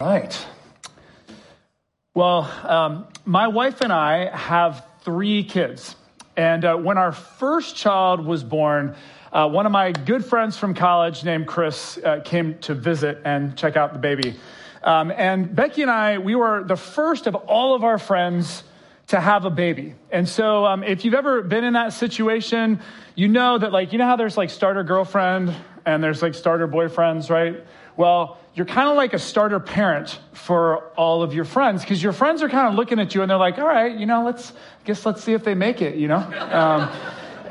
Right. Well, um, my wife and I have three kids. And uh, when our first child was born, uh, one of my good friends from college named Chris uh, came to visit and check out the baby. Um, and Becky and I, we were the first of all of our friends to have a baby. And so, um, if you've ever been in that situation, you know that, like, you know how there's like starter girlfriend and there's like starter boyfriends, right? Well, you're kind of like a starter parent for all of your friends because your friends are kind of looking at you and they're like, all right, you know, let's, I guess let's see if they make it, you know? Um,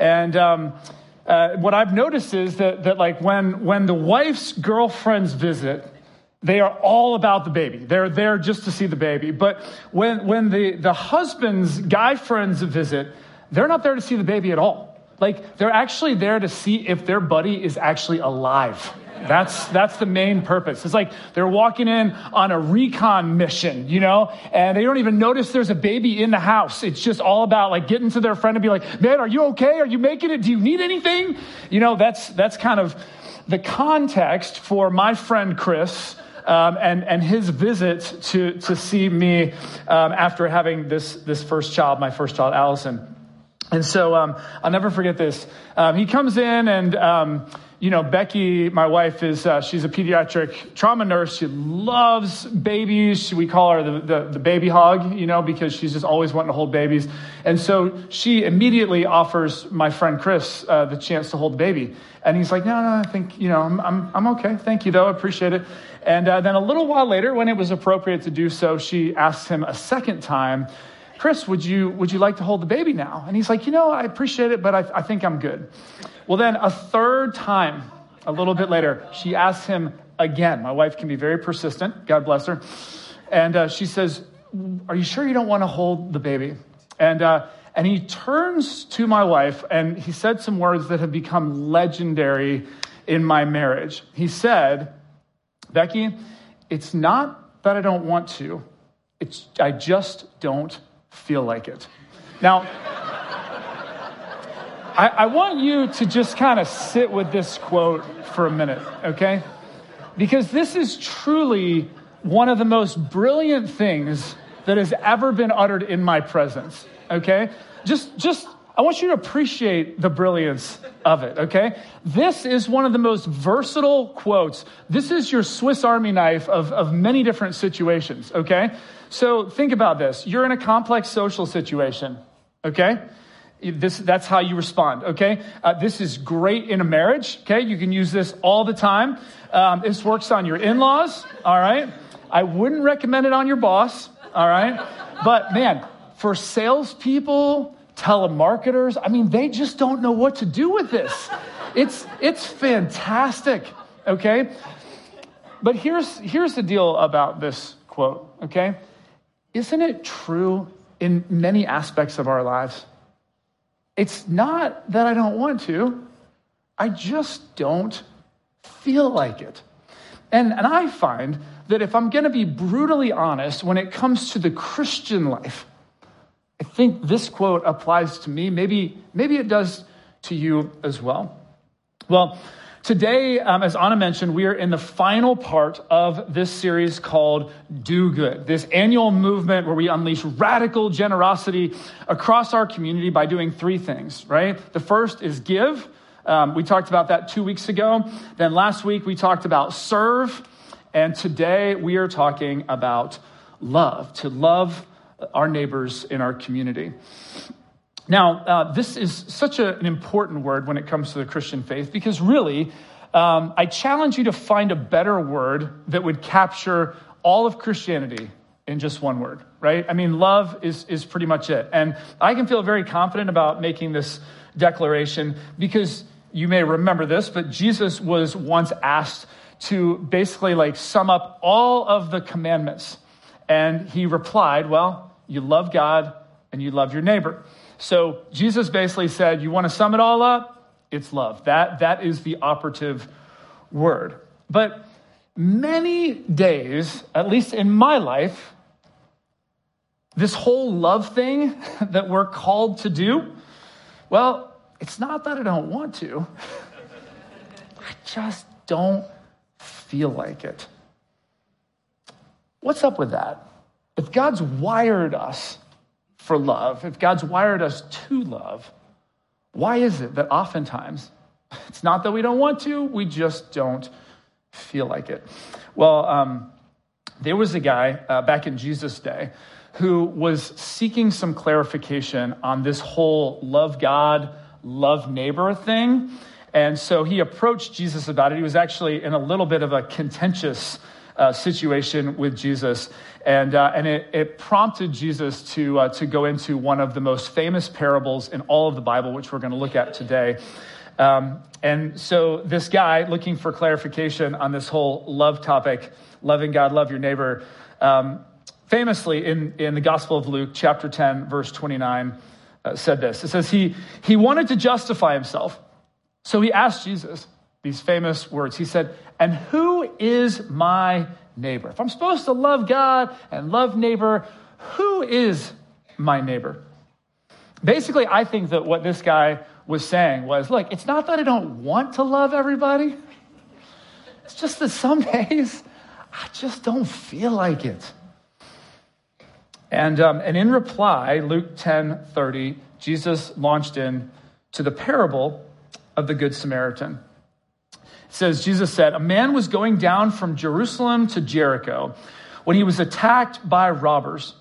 and um, uh, what I've noticed is that, that like when, when the wife's girlfriends visit, they are all about the baby. They're there just to see the baby. But when, when the, the husband's guy friends visit, they're not there to see the baby at all. Like, they're actually there to see if their buddy is actually alive. That's, that's the main purpose. It's like they're walking in on a recon mission, you know, and they don't even notice there's a baby in the house. It's just all about like getting to their friend and be like, man, are you okay? Are you making it? Do you need anything? You know, that's, that's kind of the context for my friend Chris. Um, and, and his visit to, to see me um, after having this, this first child, my first child, Allison. And so um, I'll never forget this. Um, he comes in and um, you know, Becky, my wife, is uh, she's a pediatric trauma nurse. She loves babies. We call her the, the, the, baby hog, you know, because she's just always wanting to hold babies. And so she immediately offers my friend Chris uh, the chance to hold the baby. And he's like, no, no, I think, you know, I'm, I'm, I'm okay. Thank you, though. I appreciate it. And uh, then a little while later, when it was appropriate to do so, she asks him a second time, Chris, would you, would you like to hold the baby now? And he's like, you know, I appreciate it, but I, I think I'm good. Well, then a third time, a little bit later, she asks him again. My wife can be very persistent, God bless her. And uh, she says, Are you sure you don't want to hold the baby? And, uh, and he turns to my wife and he said some words that have become legendary in my marriage. He said, Becky, it's not that I don't want to, it's, I just don't feel like it. Now, I, I want you to just kind of sit with this quote for a minute, okay? Because this is truly one of the most brilliant things that has ever been uttered in my presence, okay? Just, just, I want you to appreciate the brilliance of it, okay? This is one of the most versatile quotes. This is your Swiss Army knife of, of many different situations, okay? So think about this. You're in a complex social situation, okay? This, that's how you respond, okay? Uh, this is great in a marriage, okay? You can use this all the time. Um, this works on your in laws, all right? I wouldn't recommend it on your boss, all right? But man, for salespeople, telemarketers, I mean, they just don't know what to do with this. It's, it's fantastic, okay? But here's, here's the deal about this quote, okay? Isn't it true in many aspects of our lives? It's not that I don't want to, I just don't feel like it. And, and I find that if I'm going to be brutally honest when it comes to the Christian life, I think this quote applies to me. Maybe, maybe it does to you as well. Well, Today, um, as Anna mentioned, we are in the final part of this series called Do Good, this annual movement where we unleash radical generosity across our community by doing three things, right? The first is give. Um, we talked about that two weeks ago. Then last week, we talked about serve. And today, we are talking about love, to love our neighbors in our community. Now, uh, this is such a, an important word when it comes to the Christian faith because really, um, I challenge you to find a better word that would capture all of Christianity in just one word, right? I mean, love is, is pretty much it. And I can feel very confident about making this declaration because you may remember this, but Jesus was once asked to basically like sum up all of the commandments. And he replied, Well, you love God and you love your neighbor. So Jesus basically said, You want to sum it all up? It's love. That, that is the operative word. But many days, at least in my life, this whole love thing that we're called to do, well, it's not that I don't want to. I just don't feel like it. what's up with that? If God's wired us for love, if God's wired us to love, why is it that oftentimes it's not that we don't want to, we just don't feel like it? Well, um, there was a guy uh, back in Jesus' day who was seeking some clarification on this whole love God, love neighbor thing. And so he approached Jesus about it. He was actually in a little bit of a contentious uh, situation with Jesus. And, uh, and it, it, prompted Jesus to, uh, to go into one of the most famous parables in all of the Bible, which we're going to look at today. Um, and so this guy, looking for clarification on this whole love topic, loving God, love your neighbor, um, famously in, in the Gospel of Luke, chapter 10, verse 29, uh, said this. It says, he, he wanted to justify himself. So he asked Jesus these famous words. He said, And who is my neighbor? If I'm supposed to love God and love neighbor, who is my neighbor? Basically, I think that what this guy was saying was look, it's not that I don't want to love everybody, it's just that some days I just don't feel like it. And, um, and in reply, Luke 10 30, Jesus launched in to the parable of the Good Samaritan. Says, Jesus said, A man was going down from Jerusalem to Jericho when he was attacked by robbers.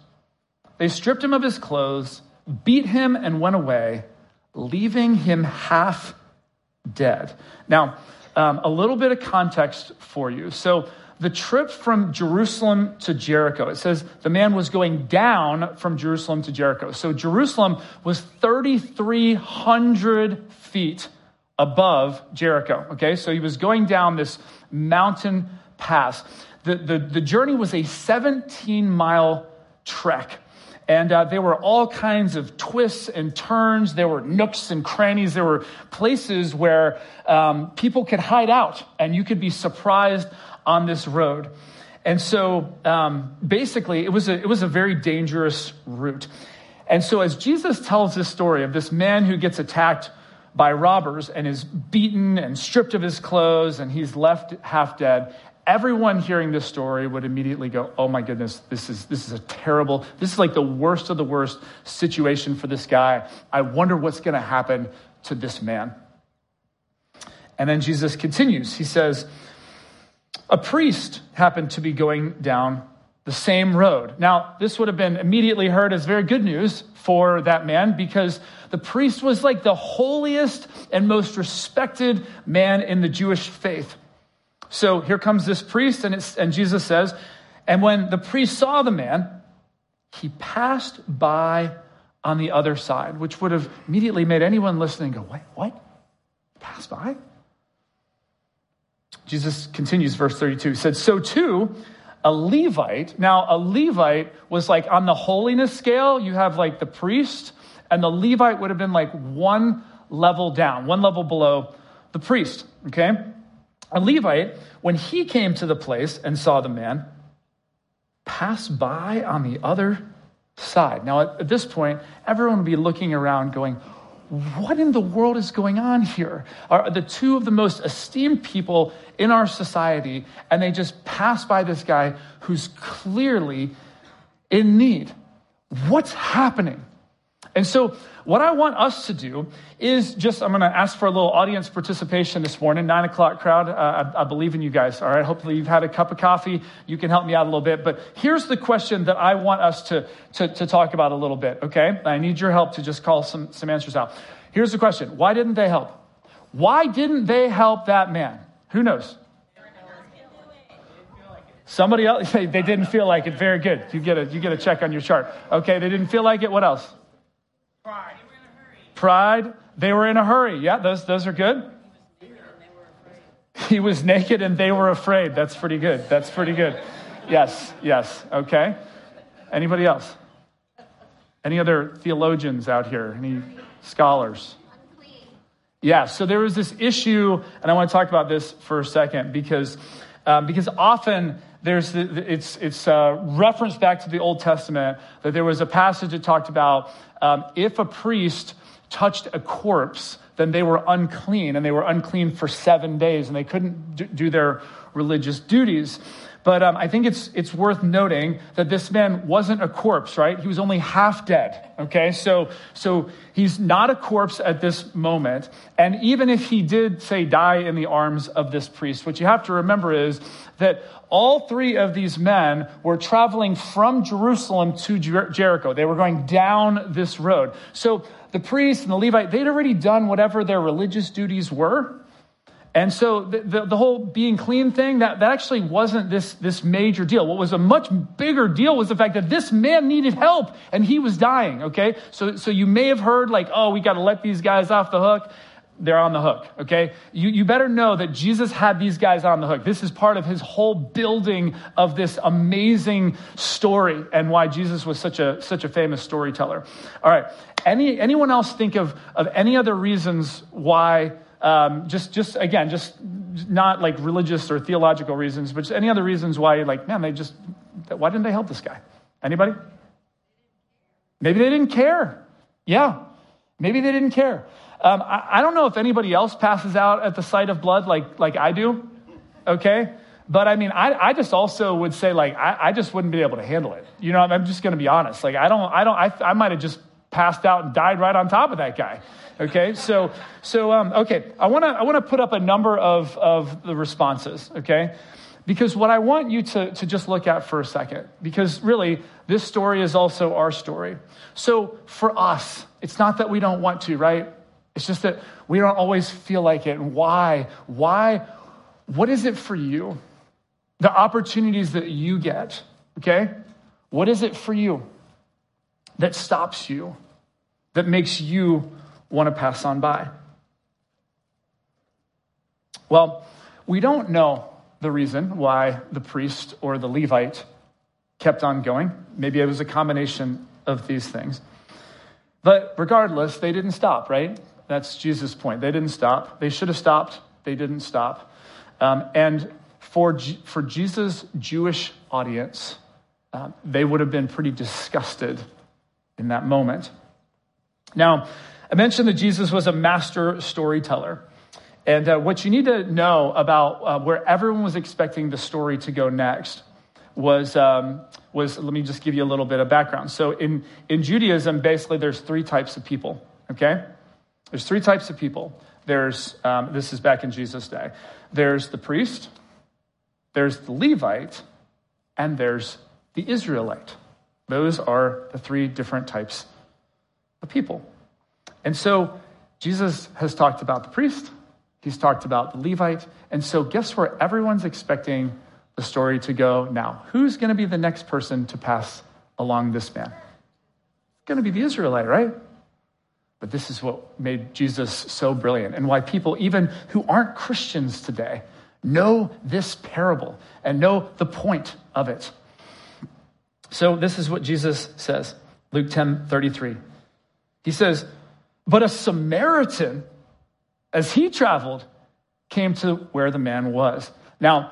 They stripped him of his clothes, beat him, and went away, leaving him half dead. Now, um, a little bit of context for you. So, the trip from Jerusalem to Jericho, it says the man was going down from Jerusalem to Jericho. So, Jerusalem was 3,300 feet above Jericho. Okay, so he was going down this mountain pass. The, the, the journey was a 17 mile trek. And uh, there were all kinds of twists and turns. There were nooks and crannies. There were places where um, people could hide out, and you could be surprised on this road. And so um, basically, it was, a, it was a very dangerous route. And so, as Jesus tells this story of this man who gets attacked by robbers and is beaten and stripped of his clothes and he's left half dead, everyone hearing this story would immediately go, "Oh my goodness, this is this is a terrible. This is like the worst of the worst situation for this guy. I wonder what's going to happen to this man." And then Jesus continues. He says, "A priest happened to be going down the same road. Now, this would have been immediately heard as very good news for that man because the priest was like the holiest and most respected man in the Jewish faith. So here comes this priest, and, and Jesus says, And when the priest saw the man, he passed by on the other side, which would have immediately made anyone listening go, Wait, what? Pass by? Jesus continues, verse 32. He said, So too, a Levite. Now, a Levite was like on the holiness scale, you have like the priest, and the Levite would have been like one level down, one level below the priest, okay? A Levite, when he came to the place and saw the man, passed by on the other side. Now, at, this point, everyone would be looking around going, what in the world is going on here? Are the two of the most esteemed people in our society, and they just pass by this guy who's clearly in need. What's happening? And so, what I want us to do is just, I'm going to ask for a little audience participation this morning, nine o'clock crowd. Uh, I, I, believe in you guys, all right? Hopefully, you've had a cup of coffee. You can help me out a little bit. But here's the question that I want us to, to, to talk about a little bit, okay? I need your help to just call some, some answers out. Here's the question Why didn't they help? Why didn't they help that man? Who knows? Somebody else, they didn't feel like it. Very good. You get a, you get a check on your chart. Okay, they didn't feel like it. What else? Pride. Pride. They were in a hurry. Yeah, those, those are good. He was naked and they were afraid. That's pretty good. That's pretty good. Yes, yes. Okay. Anybody else? Any other theologians out here? Any scholars? Yeah, so there was this issue, and I want to talk about this for a second because, um, because often there's the, it's, it's uh, back to the Old Testament that there was a passage that talked about um, if a priest touched a corpse, then they were unclean, and they were unclean for seven days, and they couldn't do their religious duties. But um, I think it's, it's worth noting that this man wasn't a corpse, right? He was only half dead, okay? So, so he's not a corpse at this moment. And even if he did, say, die in the arms of this priest, what you have to remember is that all three of these men were traveling from Jerusalem to Jer- Jericho. They were going down this road. So the priest and the Levite, they'd already done whatever their religious duties were. And so the, the, the, whole being clean thing, that, that actually wasn't this, this major deal. What was a much bigger deal was the fact that this man needed help and he was dying, okay? So, so you may have heard like, oh, we got to let these guys off the hook. They're on the hook, okay? You, you better know that Jesus had these guys on the hook. This is part of his whole building of this amazing story and why Jesus was such a, such a famous storyteller. All right. Any, anyone else think of, of any other reasons why um, just, just again, just not like religious or theological reasons, but any other reasons why, like, man, they just, why didn't they help this guy? Anybody? Maybe they didn't care. Yeah, maybe they didn't care. Um, I, I, don't know if anybody else passes out at the sight of blood like, like I do, okay? But I mean, I, I just also would say, like, I, I just wouldn't be able to handle it. You know, I'm just going to be honest. Like, I don't, I don't, I, I might have just passed out and died right on top of that guy. Okay, so so um, okay, I want to I want to put up a number of of the responses. Okay, because what I want you to to just look at for a second, because really this story is also our story. So for us, it's not that we don't want to, right? It's just that we don't always feel like it. And why? Why? What is it for you? The opportunities that you get. Okay, what is it for you that stops you? That makes you want to pass on by? Well, we don't know the reason why the priest or the Levite kept on going. Maybe it was a combination of these things. But regardless, they didn't stop, right? That's Jesus' point. They didn't stop. They should have stopped. They didn't stop. Um, and for, G- for Jesus' Jewish audience, uh, they would have been pretty disgusted in that moment. Now, I mentioned that Jesus was a master storyteller. And uh, what you need to know about uh, where everyone was expecting the story to go next was, um, was let me just give you a little bit of background. So, in, in Judaism, basically, there's three types of people, okay? There's three types of people. There's, um, this is back in Jesus' day, there's the priest, there's the Levite, and there's the Israelite. Those are the three different types of people. And so Jesus has talked about the priest, he's talked about the Levite. And so, guess where everyone's expecting the story to go now? Who's going to be the next person to pass along this man? It's going to be the Israelite, right? But this is what made Jesus so brilliant and why people, even who aren't Christians today, know this parable and know the point of it. So, this is what Jesus says Luke 10 33. He says, but a Samaritan, as he traveled, came to where the man was. Now,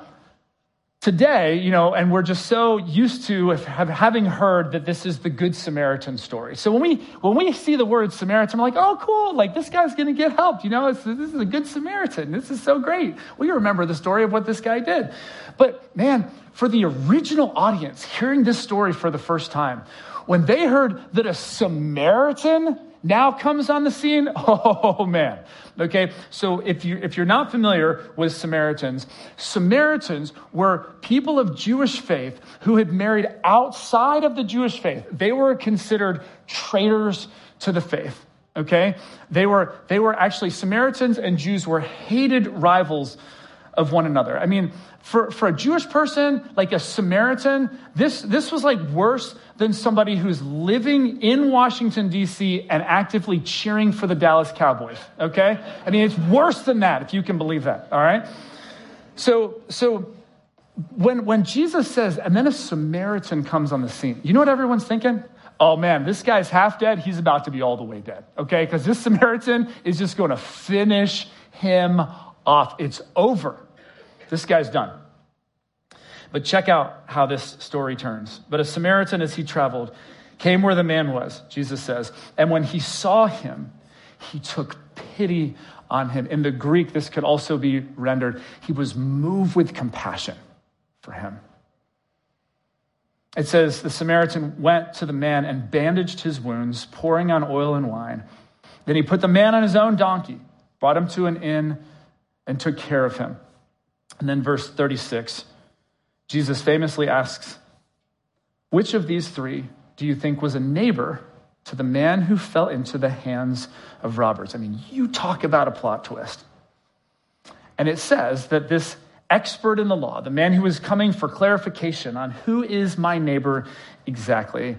today, you know, and we're just so used to having heard that this is the Good Samaritan story. So when we when we see the word Samaritan, I'm like, oh, cool! Like this guy's going to get help. You know, this is a Good Samaritan. This is so great. We remember the story of what this guy did. But man, for the original audience, hearing this story for the first time, when they heard that a Samaritan now comes on the scene, oh man. Okay, so if you if you're not familiar with Samaritans, Samaritans were people of Jewish faith who had married outside of the Jewish faith. They were considered traitors to the faith. Okay? They were they were actually Samaritans and Jews were hated rivals of one another. I mean, for, for a Jewish person, like a Samaritan, this, this was like worse than somebody who's living in Washington, D.C. and actively cheering for the Dallas Cowboys, okay? I mean, it's worse than that, if you can believe that, all right? So, so when, when Jesus says, and then a Samaritan comes on the scene, you know what everyone's thinking? Oh man, this guy's half dead. He's about to be all the way dead, okay? Because this Samaritan is just going to finish him off. It's over. This guy's done. But check out how this story turns. But a Samaritan, as he traveled, came where the man was, Jesus says. And when he saw him, he took pity on him. In the Greek, this could also be rendered he was moved with compassion for him. it says the Samaritan went to the man and bandaged his wounds, pouring on oil and wine. Then he put the man on his own donkey, brought him to an inn, and took care of him. And then, verse 36, Jesus famously asks, Which of these three do you think was a neighbor to the man who fell into the hands of robbers? I mean, you talk about a plot twist. And it says that this expert in the law, the man who was coming for clarification on who is my neighbor exactly,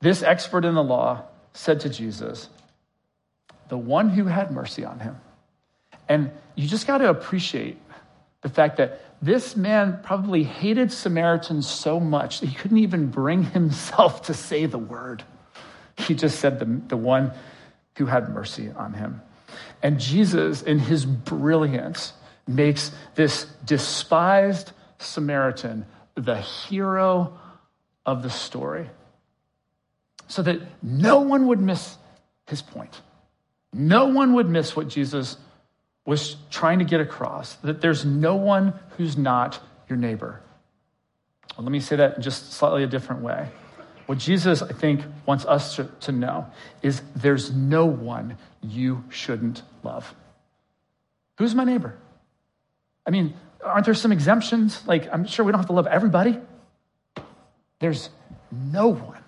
this expert in the law said to Jesus, the one who had mercy on him. And you just got to appreciate the fact that this man probably hated Samaritans so much that he couldn't even bring himself to say the word. He just said the, the one who had mercy on him. And Jesus, in his brilliance, makes this despised Samaritan the hero of the story so that no one would miss his point. No one would miss what Jesus was trying to get across that there's no one who's not your neighbor. Well, let me say that in just slightly a different way. What Jesus, I think, wants us to, to know is there's no one you shouldn't love. Who's my neighbor? I mean, aren't there some exemptions? Like, I'm sure we don't have to love everybody. There's no one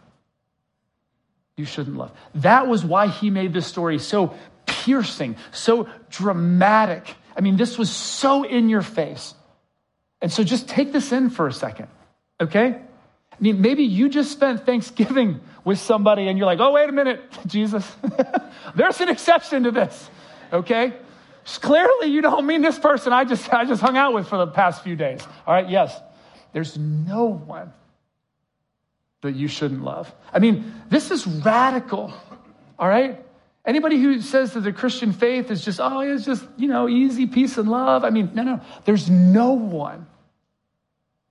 you shouldn't love. That was why he made this story so piercing, so dramatic. I mean, this was so in your face. And so just take this in for a second, okay? I mean, maybe you just spent Thanksgiving with somebody and you're like, oh, wait a minute, Jesus. There's an exception to this, okay? Clearly, you don't mean this person I just, I just hung out with for the past few days. All right, yes. There's no one that you shouldn't love. I mean, this is radical, all right? Anybody who says that the Christian faith is just, oh, it's just, you know, easy peace and love. I mean, no, no. There's no one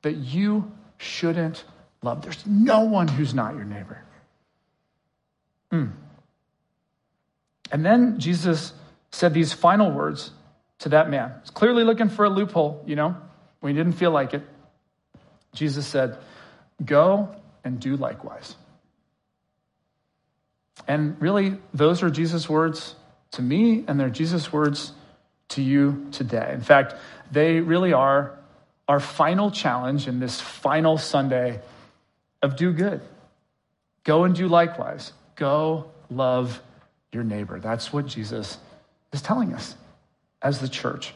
that you shouldn't love. There's no one who's not your neighbor. Mm. And then Jesus said these final words to that man. He's clearly looking for a loophole, you know, when he didn't feel like it. Jesus said, Go and do likewise. And really, those are Jesus' words to me, and they're Jesus' words to you today. In fact, they really are our final challenge in this final Sunday of do good. Go and do likewise. Go love your neighbor. That's what Jesus is telling us as the church.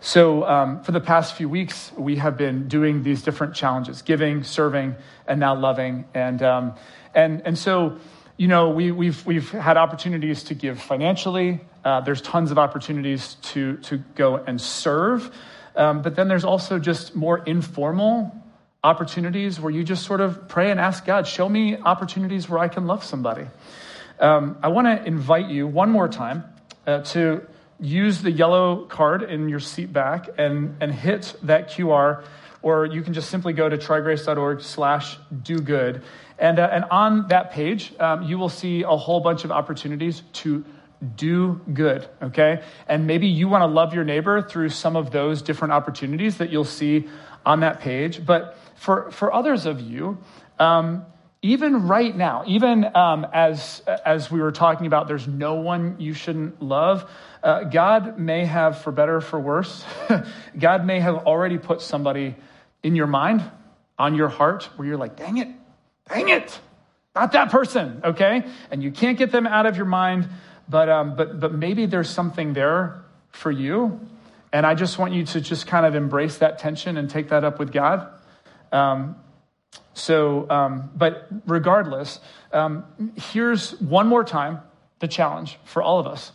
So, um, for the past few weeks, we have been doing these different challenges giving, serving, and now loving. And, um, and, and so, you know, we, we've, we've had opportunities to give financially. Uh, there's tons of opportunities to, to go and serve. Um, but then there's also just more informal opportunities where you just sort of pray and ask God, show me opportunities where I can love somebody. Um, I want to invite you one more time uh, to use the yellow card in your seat back and, and hit that QR, or you can just simply go to trygrace.org slash do good. And, uh, and on that page, um, you will see a whole bunch of opportunities to do good, okay? And maybe you want to love your neighbor through some of those different opportunities that you'll see on that page. But for, for others of you, um, even right now, even um, as, as we were talking about, there's no one you shouldn't love. Uh, God may have, for better or for worse, God may have already put somebody in your mind, on your heart, where you're like, dang it, dang it, not that person, okay? And you can't get them out of your mind, but, um, but, but maybe there's something there for you. And I just want you to just kind of embrace that tension and take that up with God. Um, so, um, but regardless, um, here's one more time the challenge for all of us,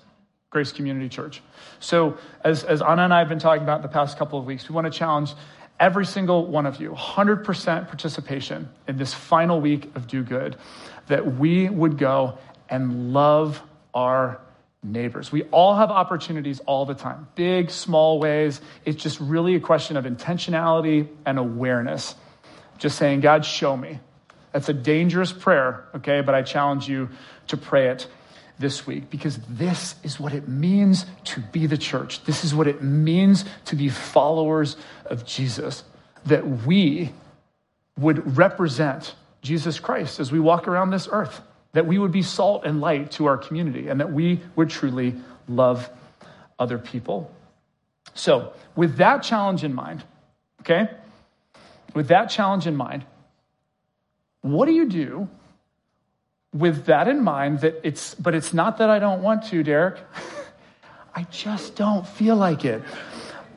Grace Community Church. So, as, as Anna and I have been talking about the past couple of weeks, we want to challenge every single one of you 100% participation in this final week of Do Good, that we would go and love our neighbors. We all have opportunities all the time, big, small ways. It's just really a question of intentionality and awareness just saying, God, show me. That's a dangerous prayer, okay? But I challenge you to pray it this week because this is what it means to be the church. This is what it means to be followers of Jesus. That we would represent Jesus Christ as we walk around this earth, that we would be salt and light to our community, and that we would truly love other people. So, with that challenge in mind, okay, with that challenge in mind, what do you do with that in mind that it's, but it's not that I don't want to, Derek. I just don't feel like it.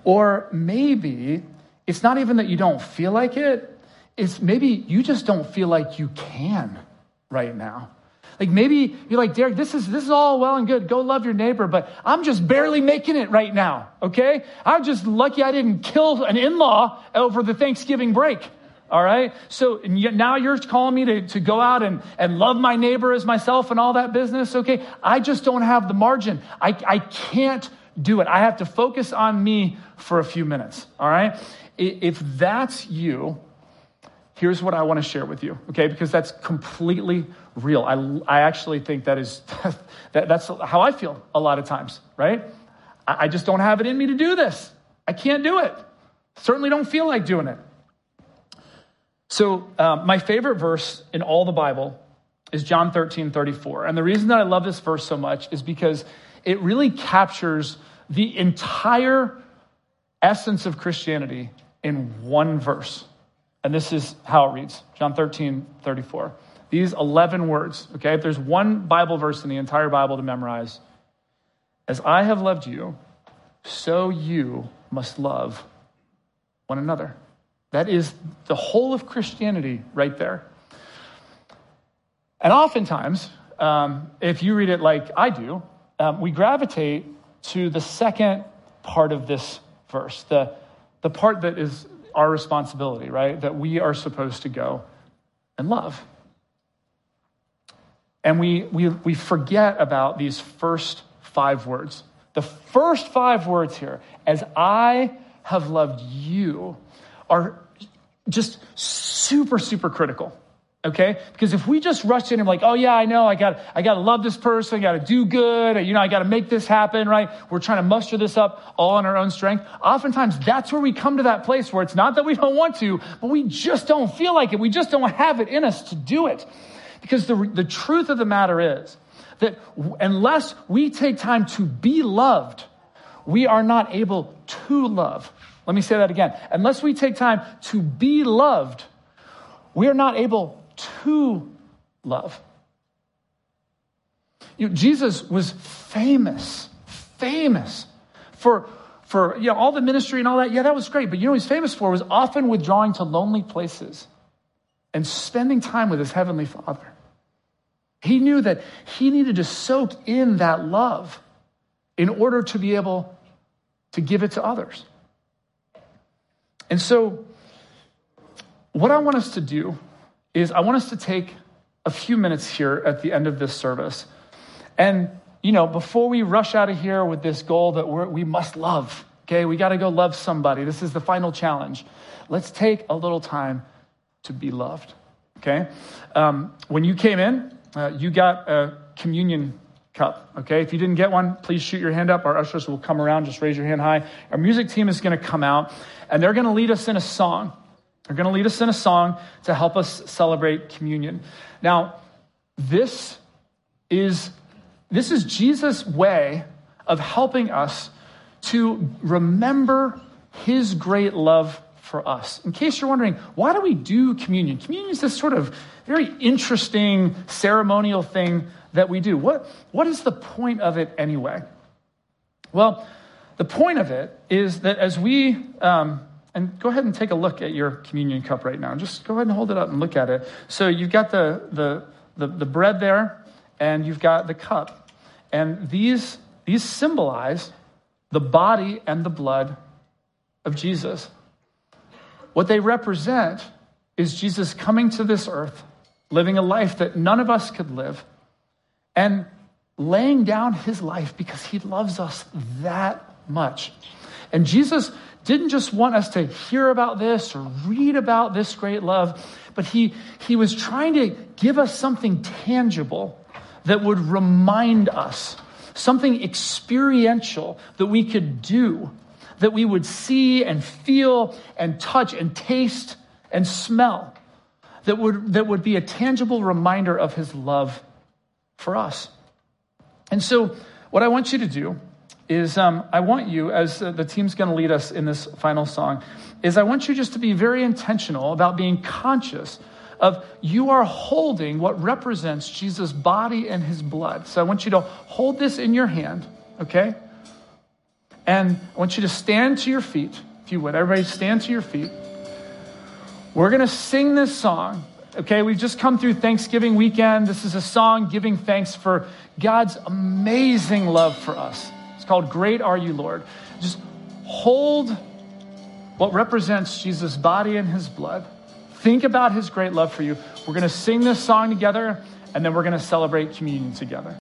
Or maybe it's not even that you don't feel like it, it's maybe you just don't feel like you can right now. Like maybe you're like, Derek, this is this is all well and good. Go love your neighbor, but I'm just barely making it right now. Okay? I'm just lucky I didn't kill an in-law over the Thanksgiving break. All right? So now you're calling me to, to go out and, and love my neighbor as myself and all that business. Okay? I just don't have the margin. I, I can't do it. I have to focus on me for a few minutes. All right? If that's you, here's what I want to share with you, okay? Because that's completely real. I, I actually think that is, that, that's how I feel a lot of times, right? I, I just don't have it in me to do this. I can't do it. Certainly don't feel like doing it. So, uh, my favorite verse in all the Bible is John 13, 34. And the reason that I love this verse so much is because it really captures the entire essence of Christianity in one verse. And this is how it reads John 13, 34. These 11 words, okay? If there's one Bible verse in the entire Bible to memorize, as I have loved you, so you must love one another. That is the whole of Christianity right there. And oftentimes, um, if you read it like I do, um, we gravitate to the second part of this verse, the, the part that is our responsibility, right? That we are supposed to go and love. And we, we, we forget about these first five words. The first five words here, as I have loved you, are just super, super critical. Okay? Because if we just rush in and like, oh yeah, I know, I got, I got to love this person, I got to do good, you know, I got to make this happen, right? We're trying to muster this up all on our own strength. Oftentimes, that's where we come to that place where it's not that we don't want to, but we just don't feel like it. We just don't have it in us to do it. Because the, the truth of the matter is that unless we take time to be loved, we are not able to love. Let me say that again. Unless we take time to be loved, we are not able to love. You know, Jesus was famous, famous for, for you know, all the ministry and all that. Yeah, that was great. But you know he's famous for was often withdrawing to lonely places and spending time with his heavenly Father. He knew that he needed to soak in that love in order to be able to give it to others. And so, what I want us to do is I want us to take a few minutes here at the end of this service. And, you know, before we rush out of here with this goal that we must love, okay, we got to go love somebody. This is the final challenge. Let's take a little time to be loved, okay? Um, when you came in, uh, you got a communion cup, okay? If you didn't get one, please shoot your hand up. Our ushers will come around. Just raise your hand high. Our music team is going to come out, and they're going to lead us in a song. They're going to lead us in a song to help us celebrate communion. Now, this is this is Jesus' way of helping us to remember his great love for us. In case you're wondering, why do we do communion? Communion is this sort of very interesting ceremonial thing that we do. What, what is the point of it anyway? Well, the point of it is that as we, um, and go ahead and take a look at your communion cup right now. Just go ahead and hold it up and look at it. So you've got the, the, the, the bread there, and you've got the cup. And these, these symbolize the body and the blood of Jesus. What they represent is Jesus coming to this earth, living a life that none of us could live, and laying down his life because he loves us that much. And Jesus didn't just want us to hear about this or read about this great love, but he, he was trying to give us something tangible that would remind us, something experiential that we could do, that we would see and feel and touch and taste and smell that would, that would be a tangible reminder of his love for us. And so, what I want you to do is um, I want you, as uh, the team's going to lead us in this final song, is I want you just to be very intentional about being conscious of you are holding what represents Jesus' body and his blood. So I want you to hold this in your hand, okay? And I want you to stand to your feet, if you would. Everybody stand to your feet. We're going to sing this song. Okay, we've just come through Thanksgiving weekend. This is a song giving thanks for God's amazing love for us. It's called Great Are You, Lord. Just hold what represents Jesus' body and his blood. Think about his great love for you. We're going to sing this song together, and then we're going to celebrate communion together.